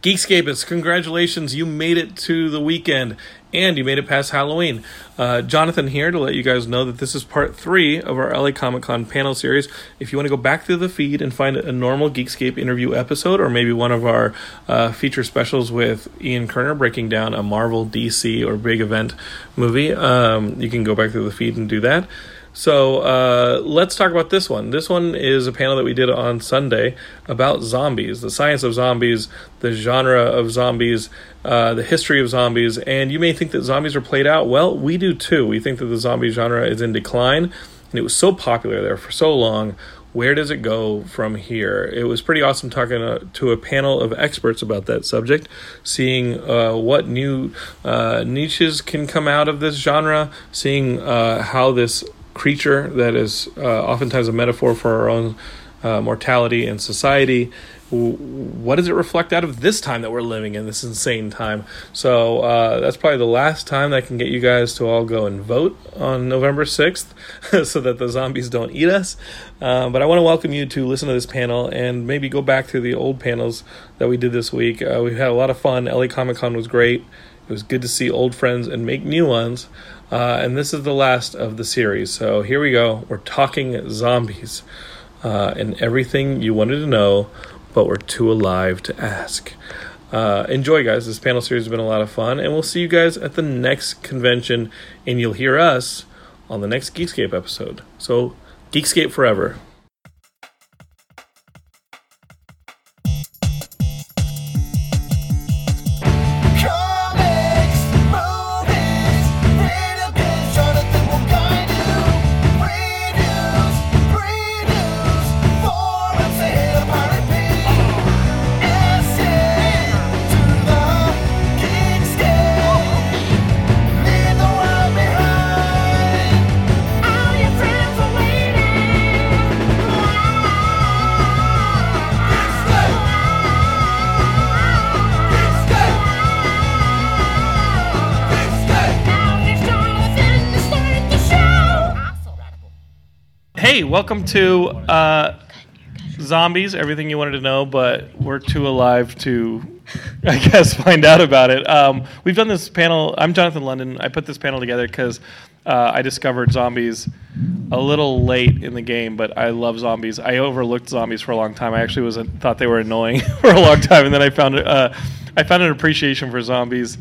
Geekscapists, congratulations, you made it to the weekend and you made it past Halloween. Uh, Jonathan here to let you guys know that this is part three of our LA Comic Con panel series. If you want to go back through the feed and find a normal Geekscape interview episode, or maybe one of our uh, feature specials with Ian Kerner breaking down a Marvel, DC, or big event movie, um, you can go back through the feed and do that. So uh, let's talk about this one. This one is a panel that we did on Sunday about zombies, the science of zombies, the genre of zombies, uh, the history of zombies. And you may think that zombies are played out. Well, we do too. We think that the zombie genre is in decline, and it was so popular there for so long. Where does it go from here? It was pretty awesome talking to, to a panel of experts about that subject, seeing uh, what new uh, niches can come out of this genre, seeing uh, how this creature that is uh, oftentimes a metaphor for our own uh, mortality and society. What does it reflect out of this time that we're living in, this insane time? So uh, that's probably the last time I can get you guys to all go and vote on November 6th so that the zombies don't eat us. Uh, but I want to welcome you to listen to this panel and maybe go back to the old panels that we did this week. Uh, we had a lot of fun. LA Comic Con was great. It was good to see old friends and make new ones. Uh, and this is the last of the series. So here we go. We're talking zombies uh, and everything you wanted to know, but we're too alive to ask. Uh, enjoy, guys. This panel series has been a lot of fun, and we'll see you guys at the next convention, and you'll hear us on the next Geekscape episode. So, Geekscape forever. Welcome to uh, Zombies, everything you wanted to know, but we're too alive to, I guess, find out about it. Um, we've done this panel. I'm Jonathan London. I put this panel together because uh, I discovered zombies a little late in the game, but I love zombies. I overlooked zombies for a long time. I actually was thought they were annoying for a long time, and then I found uh, I found an appreciation for zombies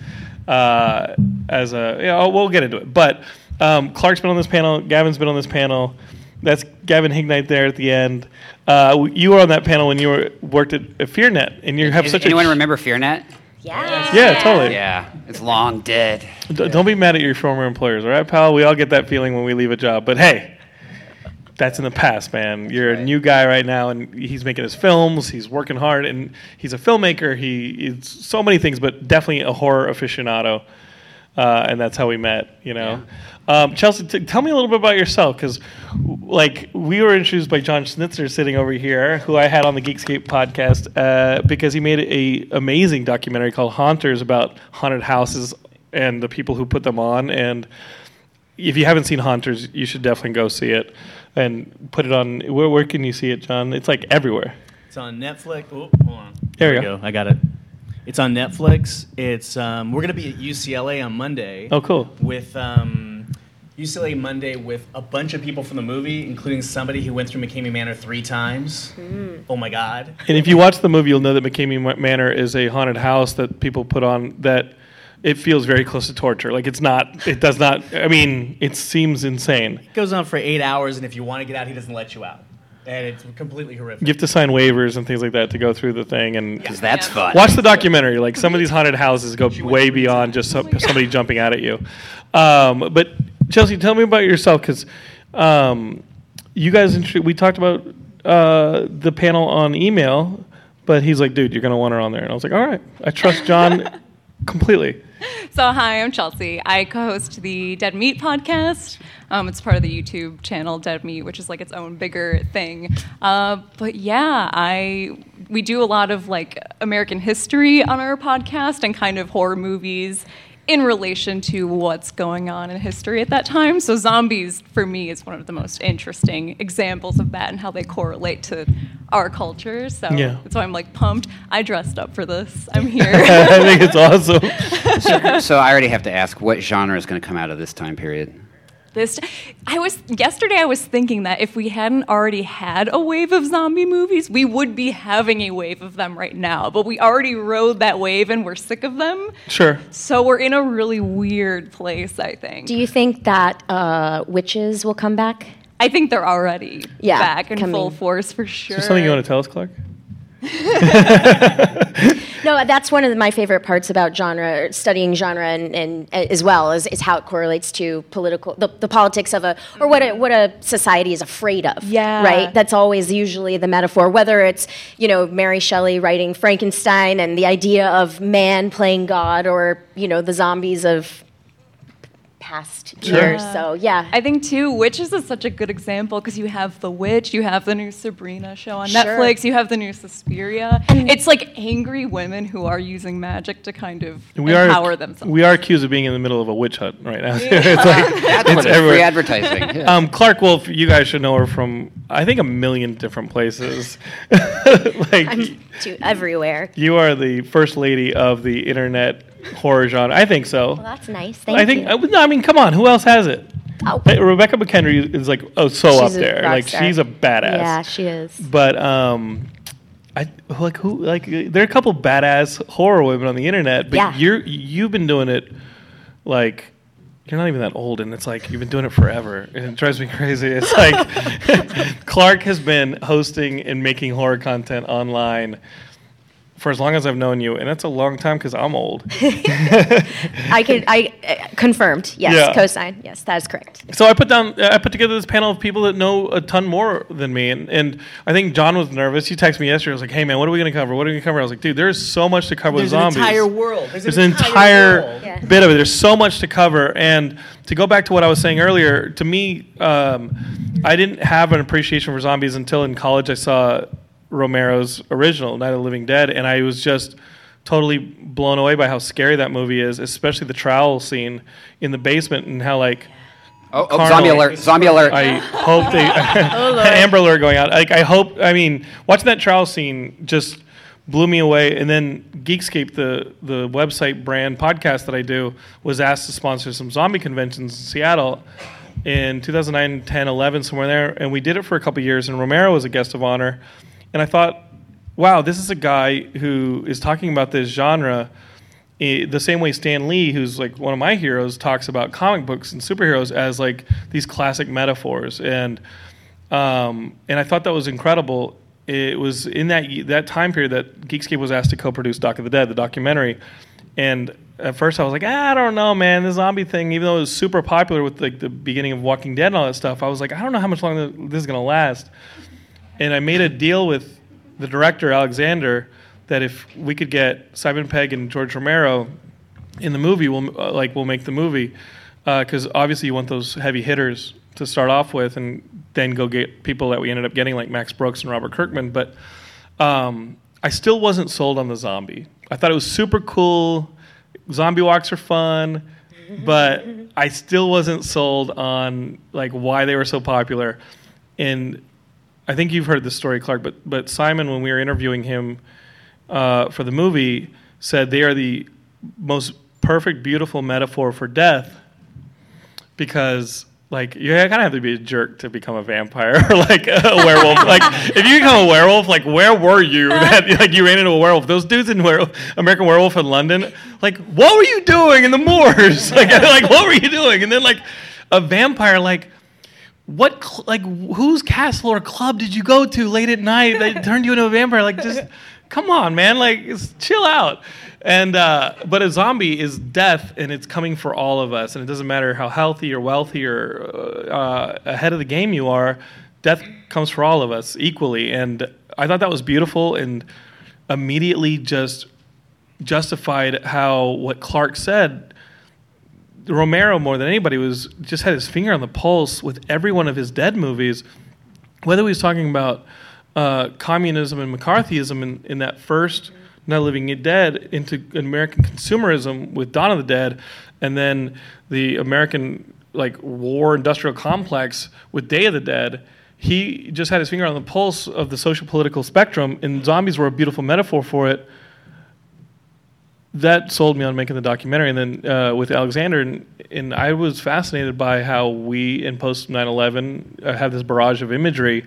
uh, as a. Yeah, we'll get into it. But um, Clark's been on this panel. Gavin's been on this panel. That's Gavin Hignight there at the end. Uh, you were on that panel when you were worked at, at FearNet, and you have Does such anyone a remember FearNet? Yeah. yeah, totally. Yeah, it's long dead. D- Don't be mad at your former employers, all right, pal? We all get that feeling when we leave a job. But hey, that's in the past, man. You're a new guy right now, and he's making his films. He's working hard, and he's a filmmaker. He is so many things, but definitely a horror aficionado. Uh, and that's how we met, you know. Um, Chelsea, t- tell me a little bit about yourself, because like we were introduced by John Schnitzer sitting over here, who I had on the Geekscape podcast, uh, because he made a amazing documentary called Haunters about haunted houses and the people who put them on. And if you haven't seen Haunters, you should definitely go see it and put it on. Where, where can you see it, John? It's like everywhere. It's on Netflix. Oh, hold on. There we you go. I got it. It's on Netflix. It's um, we're gonna be at UCLA on Monday. Oh, cool. With um, UCLA Monday with a bunch of people from the movie, including somebody who went through McKamey Manor three times. Oh my God! And if you watch the movie, you'll know that McKamey Manor is a haunted house that people put on that it feels very close to torture. Like it's not, it does not, I mean, it seems insane. It goes on for eight hours, and if you want to get out, he doesn't let you out, and it's completely horrific. You have to sign waivers and things like that to go through the thing. And Because that's fun. watch the documentary. Like some of these haunted houses go way beyond just some, somebody jumping out at you. Um, but Chelsea, tell me about yourself because um, you guys, intro- we talked about uh, the panel on email, but he's like, dude, you're going to want her on there. And I was like, all right, I trust John completely. So, hi, I'm Chelsea. I co host the Dead Meat podcast. Um, it's part of the YouTube channel Dead Meat, which is like its own bigger thing. Uh, but yeah, I we do a lot of like American history on our podcast and kind of horror movies in relation to what's going on in history at that time. So, zombies for me is one of the most interesting examples of that and how they correlate to our culture. So Yeah. that's why I'm like pumped. I dressed up for this. I'm here. I think it's awesome. So I already have to ask, what genre is going to come out of this time period? this I was yesterday I was thinking that if we hadn't already had a wave of zombie movies, we would be having a wave of them right now. But we already rode that wave and we're sick of them. Sure. So we're in a really weird place, I think. Do you think that uh, witches will come back? I think they're already Yeah, back in coming. full force for sure. Is there something you want to tell us, Clark? No, that's one of my favorite parts about genre, studying genre, and, and uh, as well is, is how it correlates to political, the, the politics of a, or what a, what a society is afraid of. Yeah. Right. That's always usually the metaphor. Whether it's you know Mary Shelley writing Frankenstein and the idea of man playing God, or you know the zombies of past years. So yeah, I think too, Witches is such a good example because you have The Witch, you have the new Sabrina show on Sure. Netflix, you have the new Suspiria. it's like angry women who are using magic to kind of We empower are themselves. we are accused of being in the middle of a witch hunt right now. it's like That's it's what free advertising. Yeah. Um, Clark Wolf, you guys should know her from I think a million different places. like I'm to everywhere. you are the first lady of the internet horror genre. I think so. Well, that's nice. Thank I think you. I, no, I mean, come on, who else has it? Oh. Rebecca McKendry is like oh so She's up there. Like star. she's a badass. Yeah, she is. But um, I like who like there are a couple badass horror women on the internet. But Yeah. you're you've been doing it like you're not even that old, and it's like you've been doing it forever, and it drives me crazy. It's like Clark has been hosting and making horror content online. For as long as I've known you, and that's a long time because I'm old. I could. I uh, confirmed. Yes, Yeah. cosign. Yes, that is correct. So I put down, I put together this panel of people that know a ton more than me, and, and I think John was nervous. He texted me yesterday. I was like, "Hey man, what are we going to cover? What are we going to cover?" I was like, "Dude, there's so much to cover There's with an zombies. entire world. There's, There's an entire world. Yeah. bit of it. There's so much to cover, and to go back to what I was saying earlier, to me, um, I didn't have an appreciation for zombies until in college. I saw Romero's original Night of the Living Dead, and I was just totally blown away by how scary that movie is, especially the trowel scene in the basement and how like. oh, oh, zombie alert! Zombie alert! I hope they Oh, Amber Alert going out. Like I hope. I mean, watching that trial scene just blew me away. And then Geekscape, the the website brand podcast that I do, was asked to sponsor some zombie conventions in Seattle in 2009, 10, 11, somewhere there. And we did it for a couple years. And Romero was a guest of honor. And I thought, wow, this is a guy who is talking about this genre the same way Stan Lee, who's like one of my heroes, talks about comic books and superheroes as like these classic metaphors, and um, and I thought that was incredible. It was in that that time period that Geekscape was asked to co-produce Doc of the Dead, the documentary, and at first I was like, ah, I don't know, man, the zombie thing, even though it was super popular with like the beginning of Walking Dead and all that stuff, I was like, I don't know how much longer this is gonna last and I made a deal with the director Alexander that if we could get Simon Pegg and George Romero in the movie, we'll uh, like we'll make the movie because obviously you want those heavy hitters to start off with, and then go get people that we ended up getting like Max Brooks and Robert Kirkman. But um, I still wasn't sold on the zombie. I thought it was super cool. Zombie walks are fun, but I still wasn't sold on like why they were so popular. And I think you've heard this story, Clark, but but Simon, when we were interviewing him uh, for the movie, said they are the most perfect, beautiful metaphor for death because. Like you kind of have to be a jerk to become a vampire or like a werewolf. like if you become a werewolf, like where were you that like you ran into a werewolf? Those dudes in werewolf, American Werewolf in London, like what were you doing in the moors? like like what were you doing? And then like a vampire, like what cl- like whose castle or club did you go to late at night that turned you into a vampire? Like just come on man. Like chill out. And uh, but a zombie is death and it's coming for all of us and it doesn't matter how healthy or wealthy or uh, ahead of the game you are death comes for all of us equally. And i thought that was beautiful and immediately just justified how what clark said Romero more than anybody was just had his finger on the pulse with every one of his dead movies, whether he was talking about uh, communism and McCarthyism in, in that first Not Living Dead into American consumerism with Dawn of the Dead, and then the American like war industrial complex with Day of the Dead. he just had his finger on the pulse of the social political spectrum, and zombies were a beautiful metaphor for it. That sold me on making the documentary, and then uh, with Alexander, and, and I was fascinated by how we in post 9/11 uh, have this barrage of imagery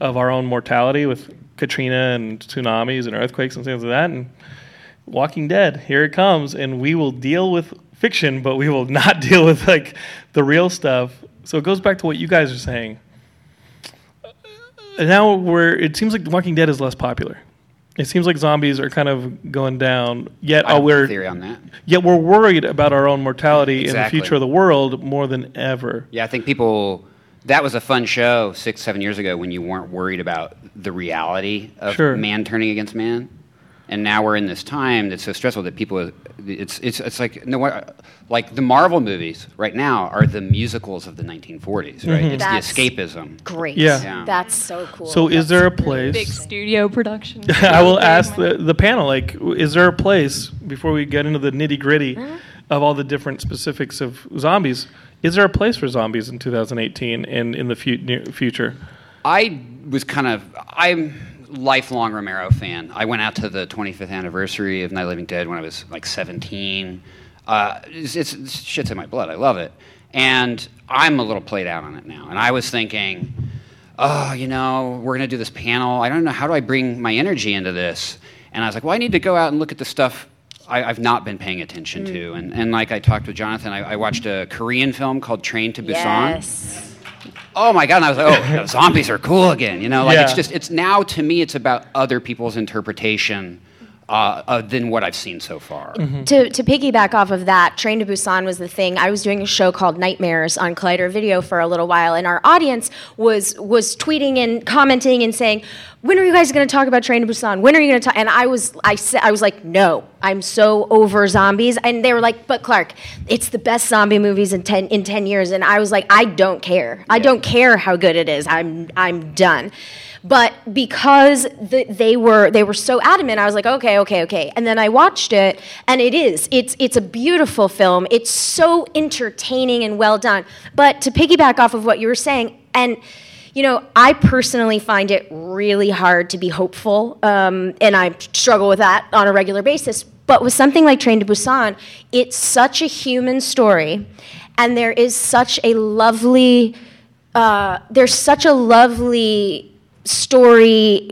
of our own mortality with Katrina and tsunamis and earthquakes and things like that, and Walking Dead, here it comes, and we will deal with fiction, but we will not deal with like the real stuff. So it goes back to what you guys are saying. And now we're it seems like Walking Dead is less popular. It seems like zombies are kind of going down. Yet I we're theory on that. yet we're worried about our own mortality and the future of the world more than ever. Yeah, I think people. That was a fun show six, seven years ago when you weren't worried about the reality of Sure. man turning against man, and now we're in this time that's so stressful that people. It's it's it's like no, like the Marvel movies right now are the musicals of the 1940s, right? Mm-hmm. It's That's- the escapism. Great. Yeah. Yeah. That's so cool. So is there a really Big place? studio production. I will ask the, the panel like, is there a place before we get into the nitty gritty of all the different specifics of zombies? Is there a place for zombies in 2018 and in the fu- near future? I was kind of I'm lifelong Romero fan. I went out to the 25th anniversary of Night Living Dead when I was like 17. Uh, it's, it's, it's shit's in my blood. I love it, and I'm a little played out on it now. And I was thinking, oh, you know, we're gonna do this panel. I don't know how do I bring my energy into this. And I was like, well, I need to go out and look at the stuff I, I've not been paying attention to. And, and like I talked with Jonathan, I, I watched a Korean film called Train to Busan Yes. Oh my god and i was like oh zombies are cool again you know? Like it's just it's now to me it's about other people's interpretation uh, uh, than what i've seen so far to, to piggyback off of that, Train to Busan was the thing. I was doing a show called Nightmares on Collider Video for a little while, and our audience was was tweeting and commenting and saying, "When are you guys going to talk about Train to Busan? When are you going to talk?" And I was I said I was like, "No, I'm so over zombies." And they were like, "But Clark, it's the best zombie movies in ten in ten years." And I was like, "I don't care. I don't care how good it is. I'm I'm done." But because the, they were they were so adamant, I was like, okay, okay, okay. And then I watched it, and it is it's it's a beautiful film. It's so entertaining and well done. But to piggyback off of what you were saying, and you know, I personally find it really hard to be hopeful, um, and I struggle with that on a regular basis. But with something like Train to Busan, it's such a human story, and there is such a lovely uh, there's such a lovely story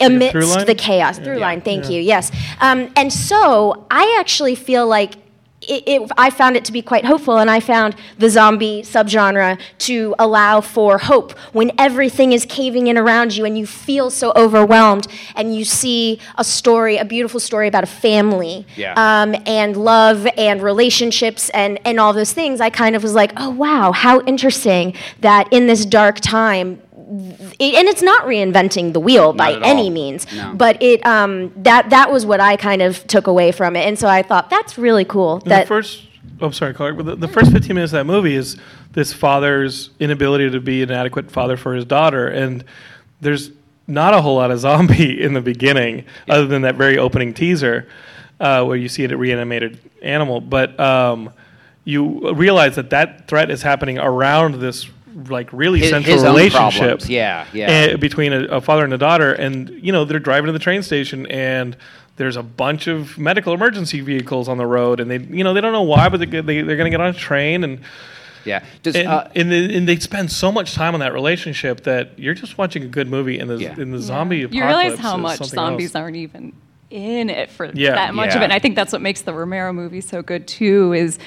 amidst the chaos. Through line thank you yes. Um, and so i actually feel like it, it, I found it to be quite hopeful, and I found the zombie subgenre to allow for hope. When everything is caving in around you and you feel so overwhelmed, and you see a story, a beautiful story about a family, Yeah. um, and love and relationships and, and all those things. I kind of was like, oh wow, how interesting that in this dark time, it, and it's not reinventing the wheel by any all. means, No. but it um, that that was what I kind of took away from it, and so I thought that's really cool. And That the first, oh, sorry, Clark, but the, the first 15 minutes of that movie is this father's inability to be an adequate father for his daughter. And there's not a whole lot of zombie in the beginning, other than that very opening teaser uh, where you see a reanimated animal. But um, you realize that that threat is happening around this like really His- central his relationship. Yeah, yeah. eh, between a, a father and a daughter and you know they're driving to the train station and there's a bunch of medical emergency vehicles on the road and they you know they don't know why but they, they, they're going to get on a train and yeah does and, uh, and, they, and they spend so much time on that relationship that you're just watching a good movie in the Yeah. in the zombie You realize how much zombies else. aren't even in it for Yeah. that much of it. And I think that's what makes the Romero movie so good too. Is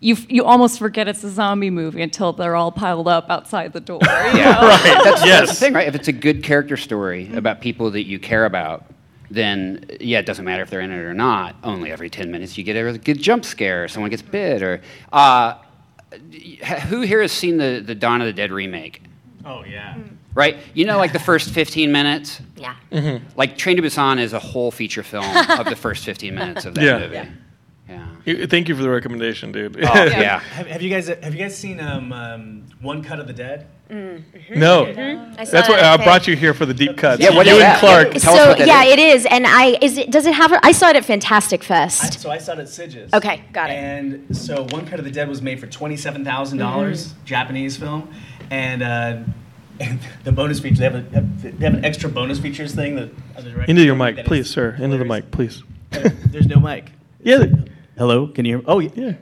you you almost forget it's a zombie movie until they're all piled up outside the door. you yeah know? right that's, that's the thing right if it's a good character story mm-hmm. about people that you care about then yeah it doesn't matter if they're in it or not only every 10 minutes you get a good jump scare someone gets bit or uh, who here has seen the, the dawn of the dead remake Oh yeah. Mm. right? You know, like the first 15 minutes. yeah. Mm-hmm. Like Train to Busan is a whole feature film of the first 15 minutes of that Yeah. movie. Yeah. Yeah. Thank you for the recommendation, dude. Oh, yeah. Have, have you guys have you guys seen um, um, One Cut of the Dead? no, I saw that's that why I thing. brought you here for the deep cuts. Yeah, what you is and? Clark. Yeah. Tell us so what yeah, is. it is, and I is it does it have? A, I saw it at Fantastic I, Fest. so I saw it at Sitges. Okay, got it. And so One Cut of the Dead was made for twenty seven thousand dollars, Mm-hmm. Japanese film, and uh, And the bonus feature, they have, a, they have an extra bonus features thing that. the director Into your mic, please, is sir. Into the mic, please. There's no mic. Yeah. Hello, can you hear? Oh, yeah. Yeah.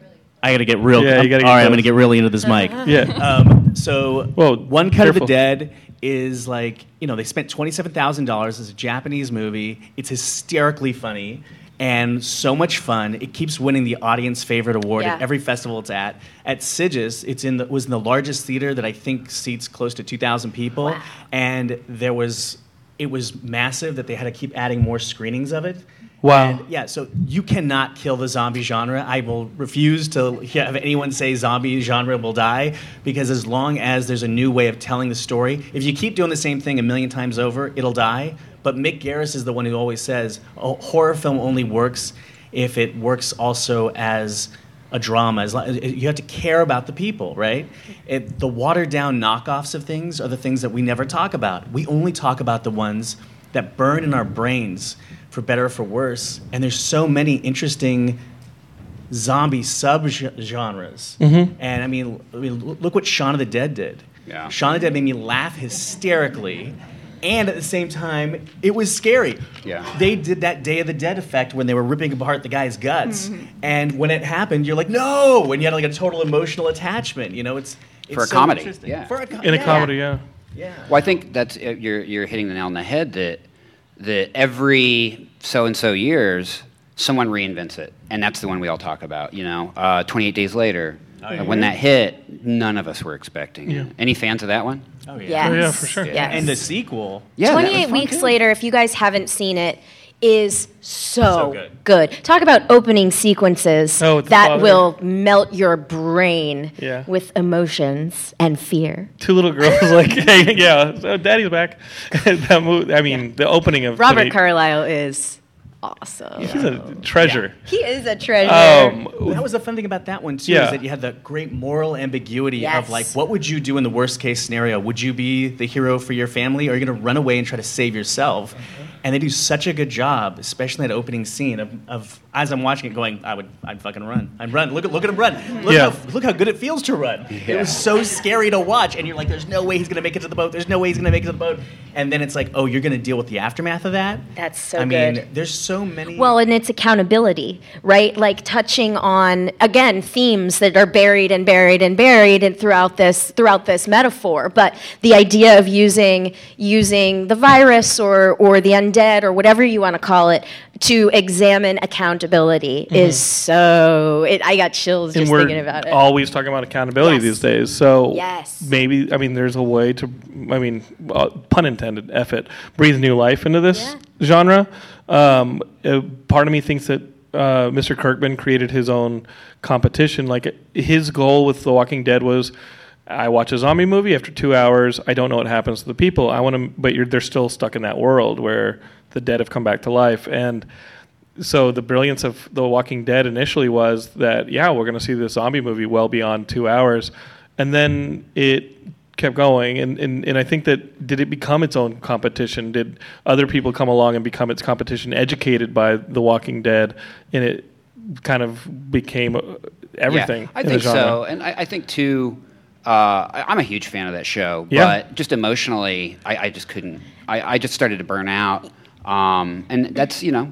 I gotta get real. Yeah, you gotta get all right, I'm gonna get really into this mic. Yeah. Um, so, Whoa, One Cut of the Dead is like, you know, they spent $27,000. It's a Japanese movie. It's hysterically funny and so much fun. It keeps winning the audience favorite award Yeah. at every festival it's at. At Sitges, it's in the, was in the largest theater that I think seats close to 2,000 people. Wow. And there was, it was massive that they had to keep adding more screenings of it. Wow. And yeah, so you cannot kill the zombie genre. I will refuse to have anyone say zombie genre will die because as long as there's a new way of telling the story, if you keep doing the same thing a million times over, it'll die. But Mick Garris is the one who always says a horror film only works if it works also as a drama. You have to care about the people, right? It, the watered down knockoffs of things are the things that we never talk about. We only talk about the ones that burn in our brains for better or for worse. And there's so many interesting zombie sub-genres. And I mean, I mean, look what Shaun of the Dead did. Yeah. Shaun of the Dead made me laugh hysterically. And at the same time, it was scary. Yeah. They did that Day of the Dead effect when they were ripping apart the guy's guts. And when it happened, you're like, no! And you had like a total emotional attachment. You know, it's, it's For a so comedy, yeah. For a co- In a yeah. comedy, yeah. Yeah. Well, I think that's uh, you're you're hitting the nail on the head that that every so and so years someone reinvents it, and that's the one we all talk about. You know, uh, 28 days later, uh, when that hit, none of us were expecting. it. Any fans of that one? Oh, yeah. Yes. Oh, yeah, for sure. Yes. And the sequel. Yeah, 28 weeks too. later, if you guys haven't seen it, is so, So good. good. Talk about opening sequences Oh, that father. will melt your brain Yeah. with emotions and fear. Two little girls like, hey, yeah, so daddy's back. that movie, I mean, the opening of Robert 28 Carlyle is awesome. He's a treasure. He is a treasure. Um, That was the fun thing about that one too, Yeah. is that you had the great moral ambiguity Yes. of like, what would you do in the worst case scenario? Would you be the hero for your family, or are you going to run away and try to save yourself? And they do such a good job, especially in that opening scene of, of as I'm watching it, going, I would, I'd fucking run. I'd run. Look at, look at him run. Look, Yeah. how, look how good it feels to run. It was so scary to watch, and you're like, there's no way he's going to make it to the boat. There's no way he's going to make it to the boat. And then it's like, oh, you're going to deal with the aftermath of that. That's so I mean, there's so many. Well, and it's accountability, right? Like touching on again themes that are buried and buried and buried and throughout this throughout this metaphor. But the idea of using using the virus or or the undead or whatever you want to call it to examine accountability is so. It, I got chills Mm-hmm. and just we're thinking about it. always talking about accountability Yes. these days. So Yes. maybe I mean there's a way to I mean uh, pun intended F it breathe new life into this Yeah. genre. Um, uh, part of me thinks that uh, Mr. Kirkman created his own competition. Like his goal with The Walking Dead was. I watch a zombie movie after two hours. I don't know what happens to the people. I want to, but you're, they're still stuck in that world where the dead have come back to life. And so the brilliance of The Walking Dead initially was that yeah, we're going to see this zombie movie well beyond two hours, and then it kept going. And, and and I think that did it become its own competition? Did other people come along and become its competition, educated by The Walking Dead, and it kind of became uh, everything? Yeah, I in the think genre? so, and I, I think too. Uh, I'm a huge fan of that show, Yeah. but just emotionally, I, I just couldn't. I, I just started to burn out, um, and that's you know.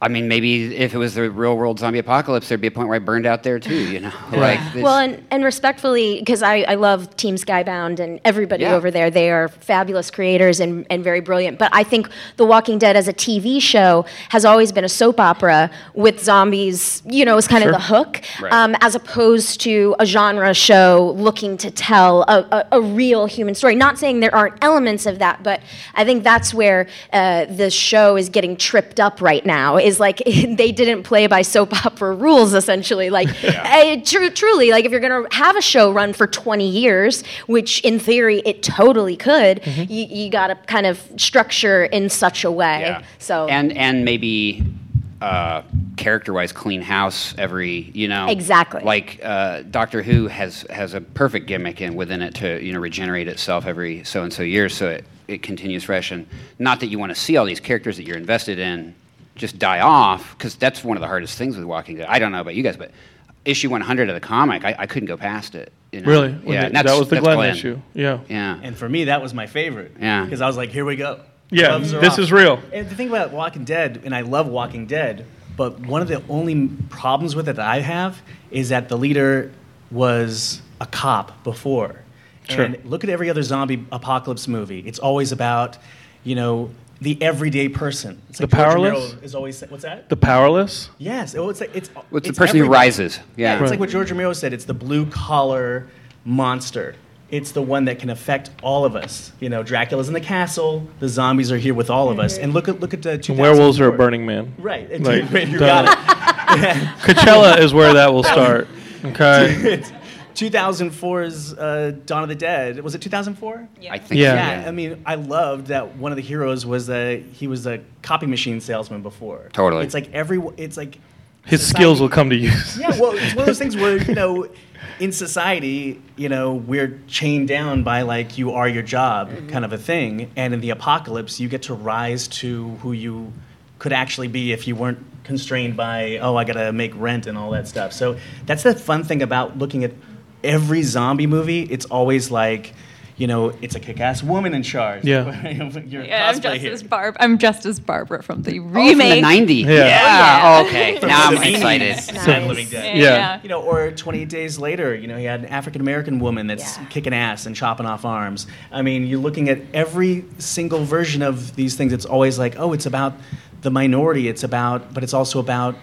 I mean, maybe if it was the real world zombie apocalypse, there'd be a point where I burned out there too. You know, like this- Well, and, and respectfully, because I, I love Team Skybound and everybody Yeah. over there, they are fabulous creators and, and very brilliant. But I think The Walking Dead as a TV show has always been a soap opera with zombies, you know, as kind Sure. of the hook, Right. um, as opposed to a genre show looking to tell a, a, a real human story. Not saying there aren't elements of that, but I think that's where uh, the show is getting tripped up right now. Is like they didn't play by soap opera rules, essentially. Like, eh, tru- truly, like if you're going to have a show run for 20 years, which in theory it totally could, Mm-hmm. you, you got to kind of structure in such a way. Yeah. So and and maybe uh, character-wise, clean house every you know Exactly. Like uh, Doctor Who has has a perfect gimmick in within it to you know regenerate itself every so and so years, so it it continues fresh. And not that you want to see all these characters that you're invested in just die off, because that's one of the hardest things with Walking Dead. I don't know about you guys, but issue 100 of the comic, I, I couldn't go past it. you know? Really? Yeah, the- and that was the that's Glenn, Glenn. issue. Yeah. Yeah. And for me, that was my favorite. Yeah. Because I was like, here we go. Yeah, this off. is real. And the thing about Walking Dead, and I love Walking Dead, but one of the only problems with it that I have is that the leader was a cop before. Sure. And look at every other zombie apocalypse movie. It's always about, you know, the everyday person. It's The like George powerless? Romero Is always what's that? The powerless. Yes. Oh, it's like it's. Well, it's the it's person who rises. Yeah. it's Right. like what George Romero said. It's the blue collar monster. It's the one that can affect all of us. You know, Dracula's in the castle. The zombies are here with all of us. And look at look at the. And werewolves are a Burning Man. Right. Like, you got it. Coachella is where that will start. Okay. It's 2004's uh, Dawn of the Dead. Was it 2004? Yeah. I think Yeah. so, Yeah, I mean, I loved that one of the heroes was a he was a copy machine salesman before. Totally. It's like every it's like His society- skills will come to use. Yeah, well, it's one of those things where you know, in society, you know, we're chained down by like you are your job kind of a thing, and in the apocalypse, you get to rise to who you could actually be if you weren't constrained by oh, I gotta make rent and all that stuff. So that's the fun thing about looking at every zombie movie. It's always like. You know, it's a kick-ass woman in charge. Yeah. Your Yeah, I'm cosplay just here. as Barb. I'm just as Barbara from the remake. Oh, from the 90s. Yeah. Yeah. Oh, Oh, okay. Now I'm excited. Nice. Night of Living Dead. Yeah. You know, or 28 days later, you know, he had an African American woman that's Yeah. kicking ass and chopping off arms. I mean, you're looking at every single version of these things. It's always like, oh, it's about the minority. It's about, but it's also about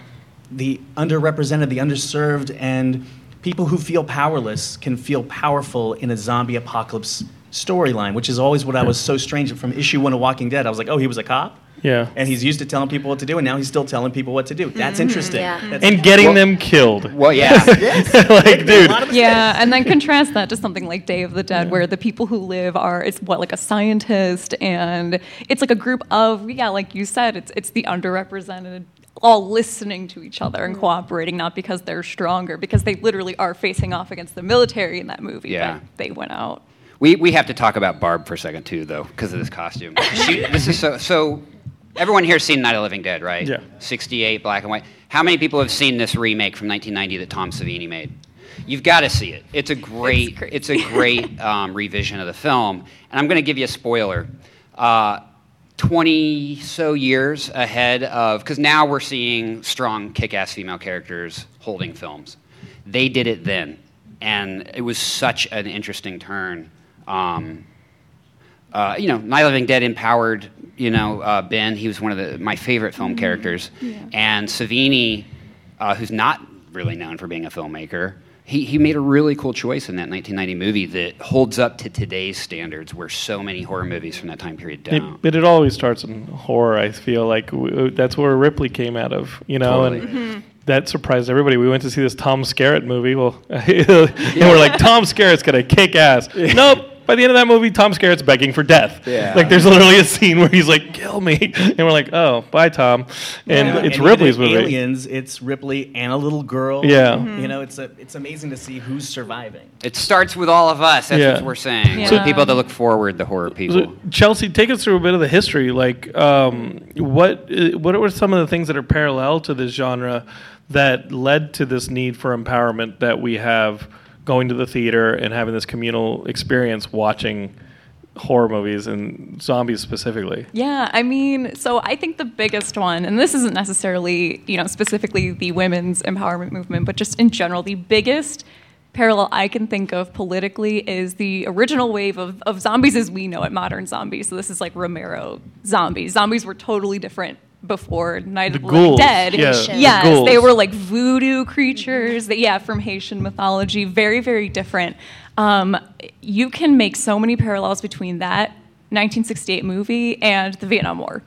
the underrepresented, the underserved, and people who feel powerless can feel powerful in a zombie apocalypse storyline, which is always what I was so strange from issue one of Walking Dead. I was like, oh, he was a cop. Yeah. And he's used to telling people what to do, and now he's still telling people what to do. That's mm-hmm. interesting. Yeah. That's And getting Well- them killed. Well, yeah. like, dude. Yeah, and then contrast that to something like Day of the Dead, where the people who live are it's what like a scientist, and it's like a group of yeah, like you said, it's it's the underrepresented, all listening to each other and cooperating, not because they're stronger, because they literally are facing off against the military in that movie. Yeah. they went out. We, we have to talk about Barb for a second too, though, because of this costume. She, this is so so. Everyone here's seen Night of the Living Dead, right? Yeah. 68, black and white. How many people have seen this remake from 1990 that Tom Savini made? You've got to see it. It's a great, crazy. it's, a great um, revision of the film. And I'm going to give you a spoiler. Uh, 20 so years ahead of, because now we're seeing strong, kick ass female characters holding films. They did it then. And it was such an interesting turn. Um, uh, you know, Night of Living Dead empowered, you know, uh, Ben. He was one of the, my favorite film characters. And Savini, uh, who's not really known for being a filmmaker, he, he made a really cool choice in that 1990 movie that holds up to today's standards, where so many horror movies from that time period don't. but it always starts in horror. I feel like w- that's where Ripley came out of, you know, Totally. and that surprised everybody. We went to see this Tom Skerritt movie. Well, and we're like, Tom Skerritt's gonna kick ass. Nope. By the end of that movie, Tom Skerritt's begging for death. Yeah. Like there's literally a scene where he's like, "Kill me," and we're like, "Oh, bye, Tom." And Yeah. it's And Ripley's even in movie. Aliens, it's Ripley and a little girl. Yeah. You know, it's a, it's amazing to see who's surviving. It starts with all of us. That's Yeah. what we're saying. Yeah. So people that look forward, to the horror people. So, Chelsea, take us through a bit of the history. Like, um, what uh, what were some of the things that are parallel to this genre that led to this need for empowerment that we have going to the theater and having this communal experience watching horror movies and zombies specifically? Yeah, I mean, so I think the biggest one, and this isn't necessarily, you know, specifically the women's empowerment movement, but just in general, the biggest parallel I can think of politically is the original wave of, of zombies as we know it, modern zombies. So this is like Romero zombies. Zombies were totally different before Night The of the Living Dead. yeah, the yes, they were like voodoo creatures. That, yeah, from Haitian mythology. Very, very different. Um, you can make so many parallels between that 1968 movie and the Vietnam War.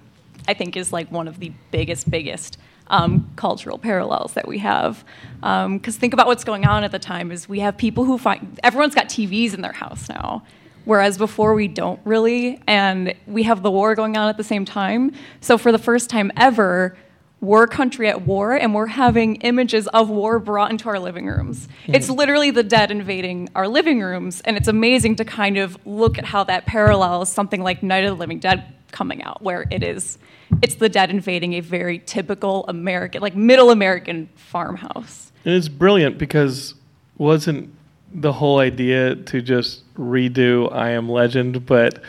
I think is like one of the biggest, biggest um, cultural parallels that we have. Because think about what's going on at the time is we have people who find everyone's got TVs in their house now. Whereas before we don't really, and we have the war going on at the same time. So for the first time ever, we're a country at war and we're having images of war brought into our living rooms. Hmm. It's literally the dead invading our living rooms, and it's amazing to kind of look at how that parallels something like Night of the Living Dead coming out, where it is, it's the dead invading a very typical American, like middle American farmhouse. And it's brilliant because wasn't the whole idea to just redo I Am Legend, but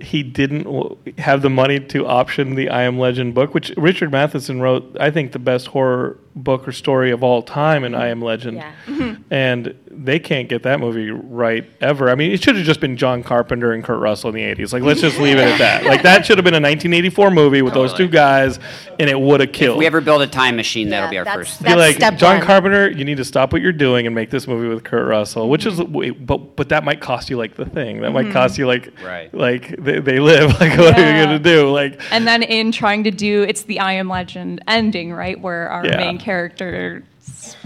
he didn't have the money to option the I Am Legend book, which Richard Matheson wrote, I think, the best horror book or story of all time in I Am Legend. Yeah. Mm-hmm. And they can't get that movie right ever. I mean, it should have just been John Carpenter and Kurt Russell in the 80s. Like, let's just leave it at that. Like, that should have been a 1984 movie with those two guys, and it would have killed. If we ever build a time machine, that'll be our that's- first. be like step John one. Carpenter, you need to stop what you're doing and make this movie with Kurt Russell, which is mm-hmm. wait, but but that might cost you like the thing. That might cost mm-hmm. you like Right. like they, they live. Like what are you gonna do? Like And then in trying to do, it's the I Am Legend ending, right, where our Yeah. main character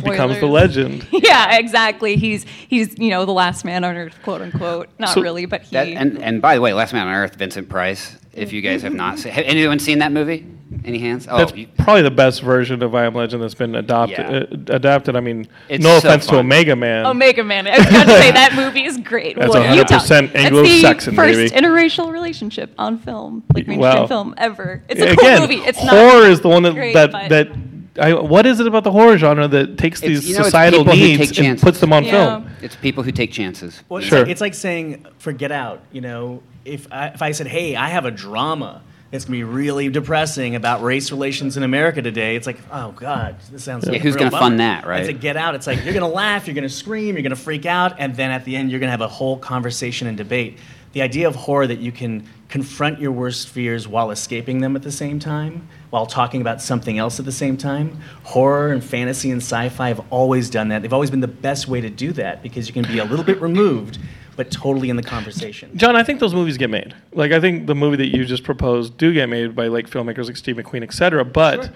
becomes the legend. yeah, exactly. He's he's you know the last man on earth, quote unquote. Not So- really, but he. That, and, and by the way, Last Man on Earth, Vincent Price. If you guys have not seen, have anyone seen that movie? Any hands? Oh, That's you- probably the best version of I Am Legend that's been adopted. Yeah. Uh, adapted. I mean, It's no so offense to. Omega Man. Omega Man. I was going to say that movie is great. That's What you 100% tell- Anglo-Saxon, That's the first baby. interracial relationship on film, like mainstream Wow. film ever. It's a Again, cool movie. It's not horror is the one that great, that that. I, what is it about the horror genre that takes It's- these you know, it's societal people who needs take and chances. puts them on Yeah. film? it's people who take chances. Well, it's, Sure. like, it's like saying, forget out. You know, if I, if I said, hey, I have a drama that's going to be really depressing about race relations in America today, it's like, oh, God, this sounds like Yeah, a who's real gonna bummer. fund that, right? It's like, get out. It's like, you're going to laugh, you're going to scream, you're going to freak out, and then at the end, you're going to have a whole conversation and debate. The idea of horror that you can confront your worst fears while escaping them at the same time, while talking about something else at the same time. Horror and fantasy and sci fi have always done that. They've always been the best way to do that because you can be a little bit removed, but totally in the conversation. John, I think those movies get made. Like I think the movie that you just proposed do get made by like filmmakers like Steve McQueen, et cetera. But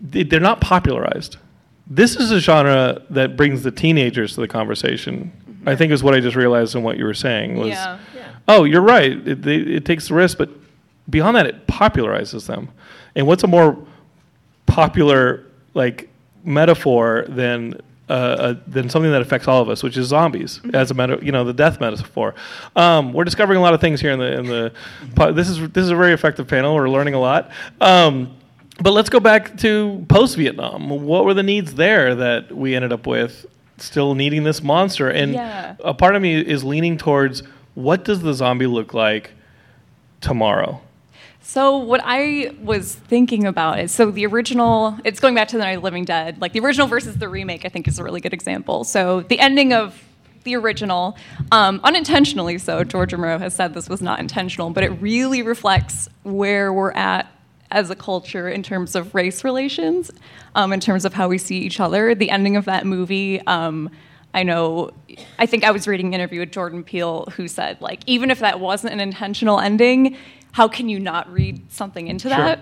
they- they're not popularized. This is a genre that brings the teenagers to the conversation. I think is what I just realized in what you were saying was. Yeah. Oh, you're right. It, they, it takes the risk, but beyond that, it popularizes them. And what's a more popular like metaphor than uh, uh, than something that affects all of us, which is zombies as a meta, you know, the death metaphor. Um, we're discovering a lot of things here in the in the. po- This is this is a very effective panel. We're learning a lot. Um, but let's go back to post Vietnam. What were the needs there that we ended up with? Still needing this monster, and Yeah. a part of me is leaning towards what does the zombie look like tomorrow? So what I was thinking about is so the original. It's going back to the Night of the Living Dead. Like the original versus the remake, I think is a really good example. So the ending of the original, um, unintentionally so. George Romero has said this was not intentional, but it really reflects where we're at as a culture in terms of race relations, um, in terms of how we see each other. The ending of that movie. Um, I know, I think I was reading an interview with Jordan Peele who said, like, even if that wasn't an intentional ending, how can you not read something into that?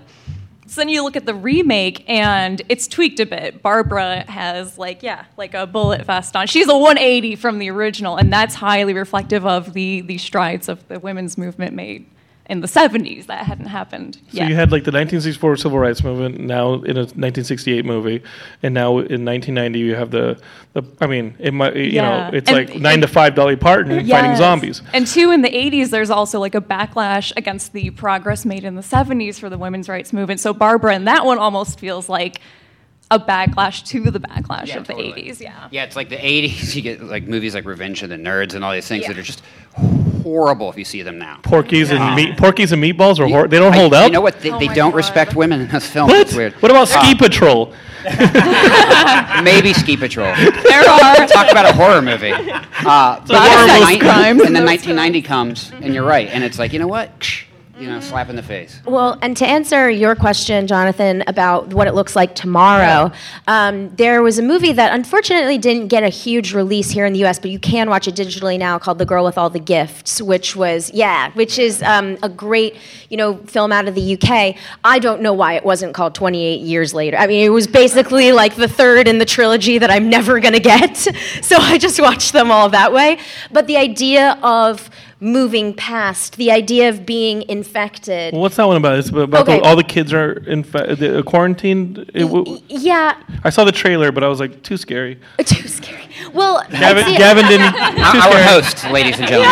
So then you look at the remake and it's tweaked a bit. Barbara has, like, yeah, like a bullet vest on. She's a 180 from the original, and that's highly reflective of the, the strides of the women's movement made in the 70s. That hadn't happened So yet. you had like the 1964 civil rights movement, now in a 1968 movie, and now in 1990 you have the, the I mean, it might you Yeah. know it's And- like nine to five Dolly Parton fighting zombies. And two, in the 80s, there's also like a backlash against the progress made in the 70s for the women's rights movement. So Barbara, and that one almost feels like a backlash to the backlash Yeah, of the 80s. Yeah. Yeah, it's like the '80s. You get like movies like Revenge of the Nerds and all these things Yeah. that are just horrible if you see them now. Porky's and meat, Porky's and meatballs are hor- they don't I- hold up. You know what? They, Oh they don't God. respect women in those film. What? Weird. What about Ski Patrol? Maybe Ski Patrol. There are. Talk about a horror movie. Uh, but horror yeah, movie. nine- crimes. and then 1990 comes, and you're right. And it's like, you know what? You know, slap in the face. Well, and to answer your question, Jonathan, about what it looks like tomorrow, um, there was a movie that unfortunately didn't get a huge release here in the U.S., but you can watch it digitally now, called "The Girl with All the Gifts," which was yeah, which is um, a great you know film out of the UK. I don't know why it wasn't called 28 Years Later. I mean, it was basically like the third in the trilogy that I'm never gonna get, so I just watched them all that way. But the idea of moving past the idea of being infected Well, what's that one about? It's about Okay. the, all the kids are in fa- uh, quarantined. It w- Yeah, I saw the trailer, but I was like, too scary. too scary. Well, Gavin, Gavin didn't. Too Our scary. host, ladies and gentlemen,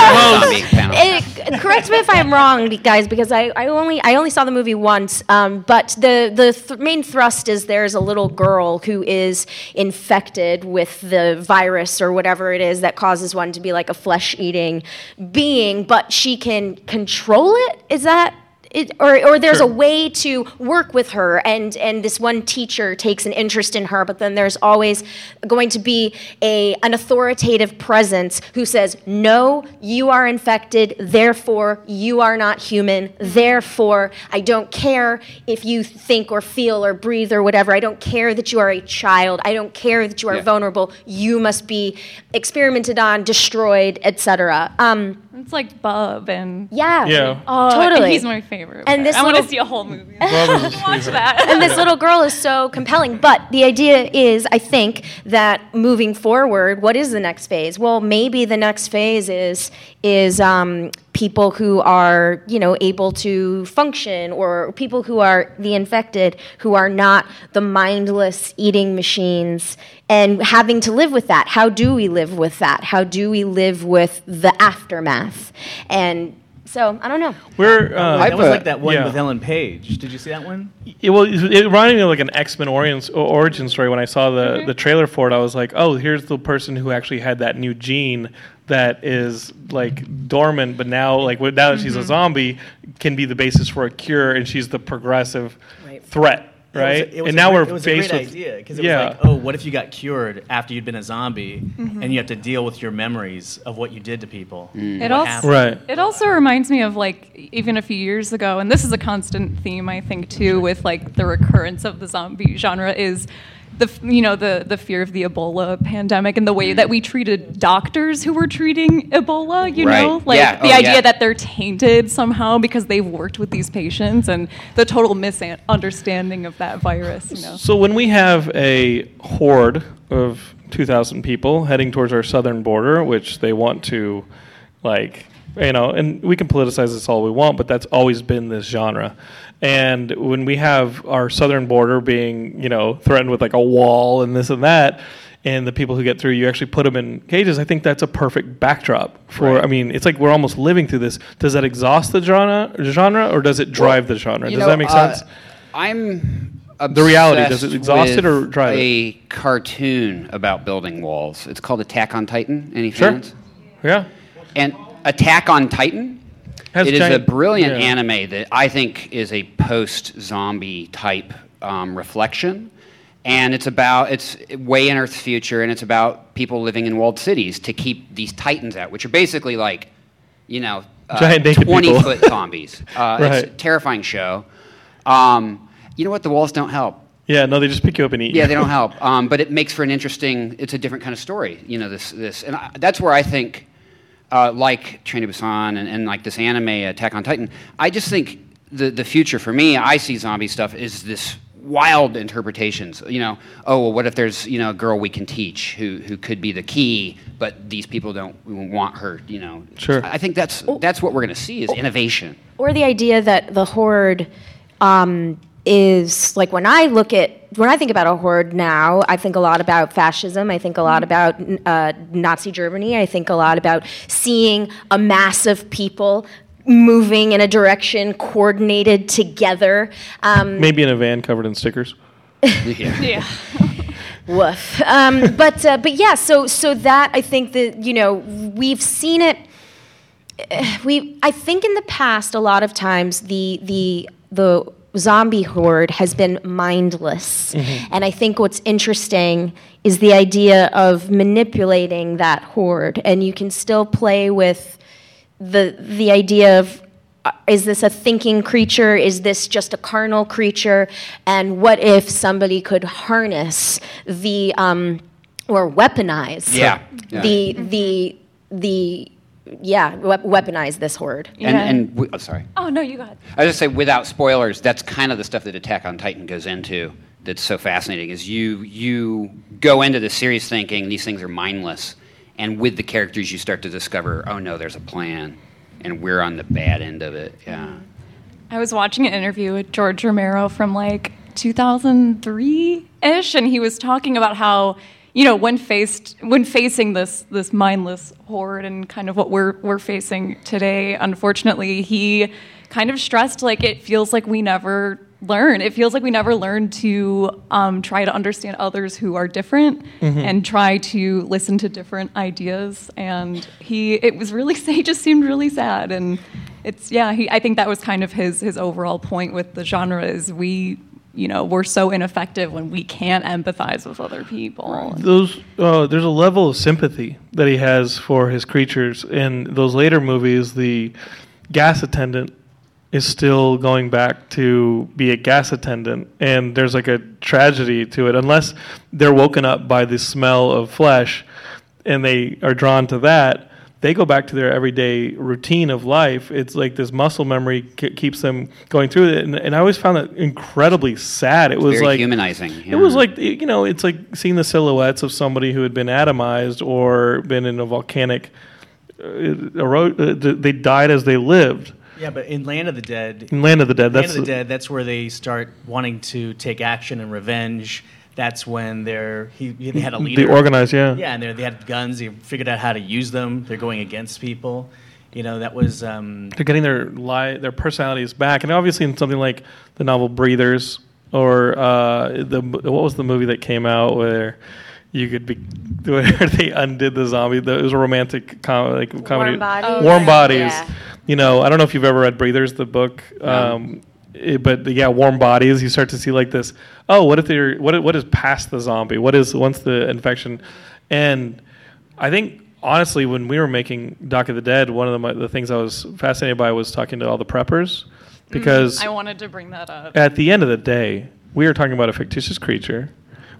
Yeah. Correct me if I'm wrong, guys, because I, I only I only saw the movie once. Um, but the the th- main thrust is there's a little girl who is infected with the virus or whatever it is that causes one to be like a flesh eating being, but she can control it. Is that? It, or, or there's Sure. a way to work with her and, and this one teacher takes an interest in her but then there's always going to be a, an authoritative presence who says no you are infected therefore you are not human therefore i don't care if you think or feel or breathe or whatever i don't care that you are a child i don't care that you are Yeah. vulnerable you must be experimented on destroyed etc um, It's like Bub and yeah Yeah. oh, Totally. He's my favorite. And this I want to see a whole movie. Bub is his Watch that. and this little girl is so compelling. But the idea is, I think, that moving forward, what is the next phase? Well, maybe the next phase is is um, people who are, you know, able to function, or people who are the infected, who are not the mindless eating machines, and having to live with that. How do we live with that? How do we live with the aftermath? And so, I don't know. We're uh, that was like that one yeah. with Ellen Page. Did you see that one? It, well, it it reminded me of like an X Men origin, origin story. When I saw the, Mm-hmm. the trailer for it, I was like, oh, here's the person who actually had that new gene that is like dormant, but now like now that she's Mm-hmm. a zombie, can be the basis for a cure, and she's the progressive Right. threat, It right? was a- it was and a now great- we're it was faced a great with idea because it yeah. was like, oh, what if you got cured after you'd been a zombie and you have to deal with your memories of what you did to people? It also happened? right. It also reminds me of like even a few years ago, and this is a constant theme I think too with like the recurrence of the zombie genre is the you know the the fear of the Ebola pandemic and the way that we mm. treated doctors who were treating Ebola. You know, like Yeah. the Oh, idea yeah. that they're tainted somehow because they've worked with these patients and the total misunderstanding of that virus. You know. So when we have a horde of 2,000 people heading towards our southern border, which they want to, like, you know, and we can politicize this all we want, but that's always been this genre. And when we have our southern border being, you know, threatened with like a wall and this and that, and the people who get through, you actually put them in cages. I think that's a perfect backdrop for. I mean, it's like we're almost living through this. Does that exhaust the genre, genre, or does it drive the genre? Does know, that make uh, sense? I'm The reality, does it obsessed exhaust it with or drive it? A cartoon about building walls. It's called Attack on Titan. Any Sure. fans? Yeah. And Attack on Titan. Has it is a brilliant yeah. anime that I think is a post-zombie type um, reflection, and it's about it's way in Earth's future, and it's about people living in walled cities to keep these titans out, which are basically like, you know, uh, Giant naked twenty-foot zombies. Uh, It's Right. a terrifying show. Um, you know what? The walls don't help. Yeah, no, they just pick you up and eat. Yeah, they don't help. Um, but it makes for an interesting. It's a different kind of story. You know, this this, and I, that's where I think, uh, like Train to Busan and, and like this anime Attack on Titan, I just think the the future for me, I see zombie stuff is this wild interpretations. You know, oh well, what if there's you know a girl we can teach who who could be the key, but these people don't want her. You know, Sure. I think that's that's what we're going to see is innovation. or the idea that the horde um, is like when I look at when I think about a horde now, I think a lot about fascism. I think a lot about uh, Nazi Germany. I think a lot about seeing a mass of people moving in a direction, coordinated together. Um, Maybe in a van covered in stickers. Yeah. Yeah. Woof. Um, but uh, but yeah, so so that I think that you know we've seen it. eh, We I think in the past a lot of times the the the zombie horde has been mindless, and I think what's interesting is the idea of manipulating that horde, and you can still play with the the idea of uh, is this a thinking creature? Is this just a carnal creature? And what if somebody could harness the um, or weaponize Yeah. Yeah. the the the yeah weaponize this horde And Yeah. and we, oh, sorry. Oh no, you got it. I was just say without spoilers, that's kind of the stuff that Attack on Titan goes into. That's so fascinating. Is you you go into the series thinking these things are mindless, and with the characters you start to discover, oh no, there's a plan, and we're on the bad end of it. Yeah. I was watching an interview with George Romero from like 2003 ish, and he was talking about how you know, when faced when facing this this mindless horde and kind of what we're we're facing today, unfortunately, he kind of stressed like it feels like we never learn. It feels like we never learn to um, try to understand others who are different and try to listen to different ideas. And he, it was really, he just seemed really sad. And it's yeah, he, I think that was kind of his his overall point with the genre is we. You know, we're so ineffective when we can't empathize with other people. those uh, there's a level of sympathy that he has for his creatures. In those later movies the gas attendant is still going back to be a gas attendant and there's like a tragedy to it. Unless they're woken up by the smell of flesh and they are drawn to that they go back to their everyday routine of life it's like this muscle memory k- keeps them going through it and, and i always found that incredibly sad it was Very like humanizing. it was like you know, it's like seeing the silhouettes of somebody who had been atomized or been in a volcanic. Uh, ero- uh, they died as they lived. Yeah, but in Land of the Dead, In Land of the Dead, Land that's of the Dead, that's where they start wanting to take action and revenge. That's when they're he, they had a leader. the organized. Yeah, Yeah, and they're- had guns. They figured out how to use them. They're going against people. You know, that was um, they're getting their li- their personalities back, and obviously in something like the novel Breathers or uh, the what was the movie that came out where. You could be where they undid the zombie. The, it was a romantic com- like comedy. Bodies? Oh, Warm yeah. Bodies. Yeah. You know, I don't know if you've ever read Breathers, the book. Um, it- but yeah, Warm Bodies. You start to see like this. Oh, what if they're what? What is past the zombie? What is once the infection? And I think honestly, when we were making Doc of the Dead, one of the, the things I was fascinated by was talking to all the preppers mm, because I wanted to bring that up. at the end of the day, we are talking about a fictitious creature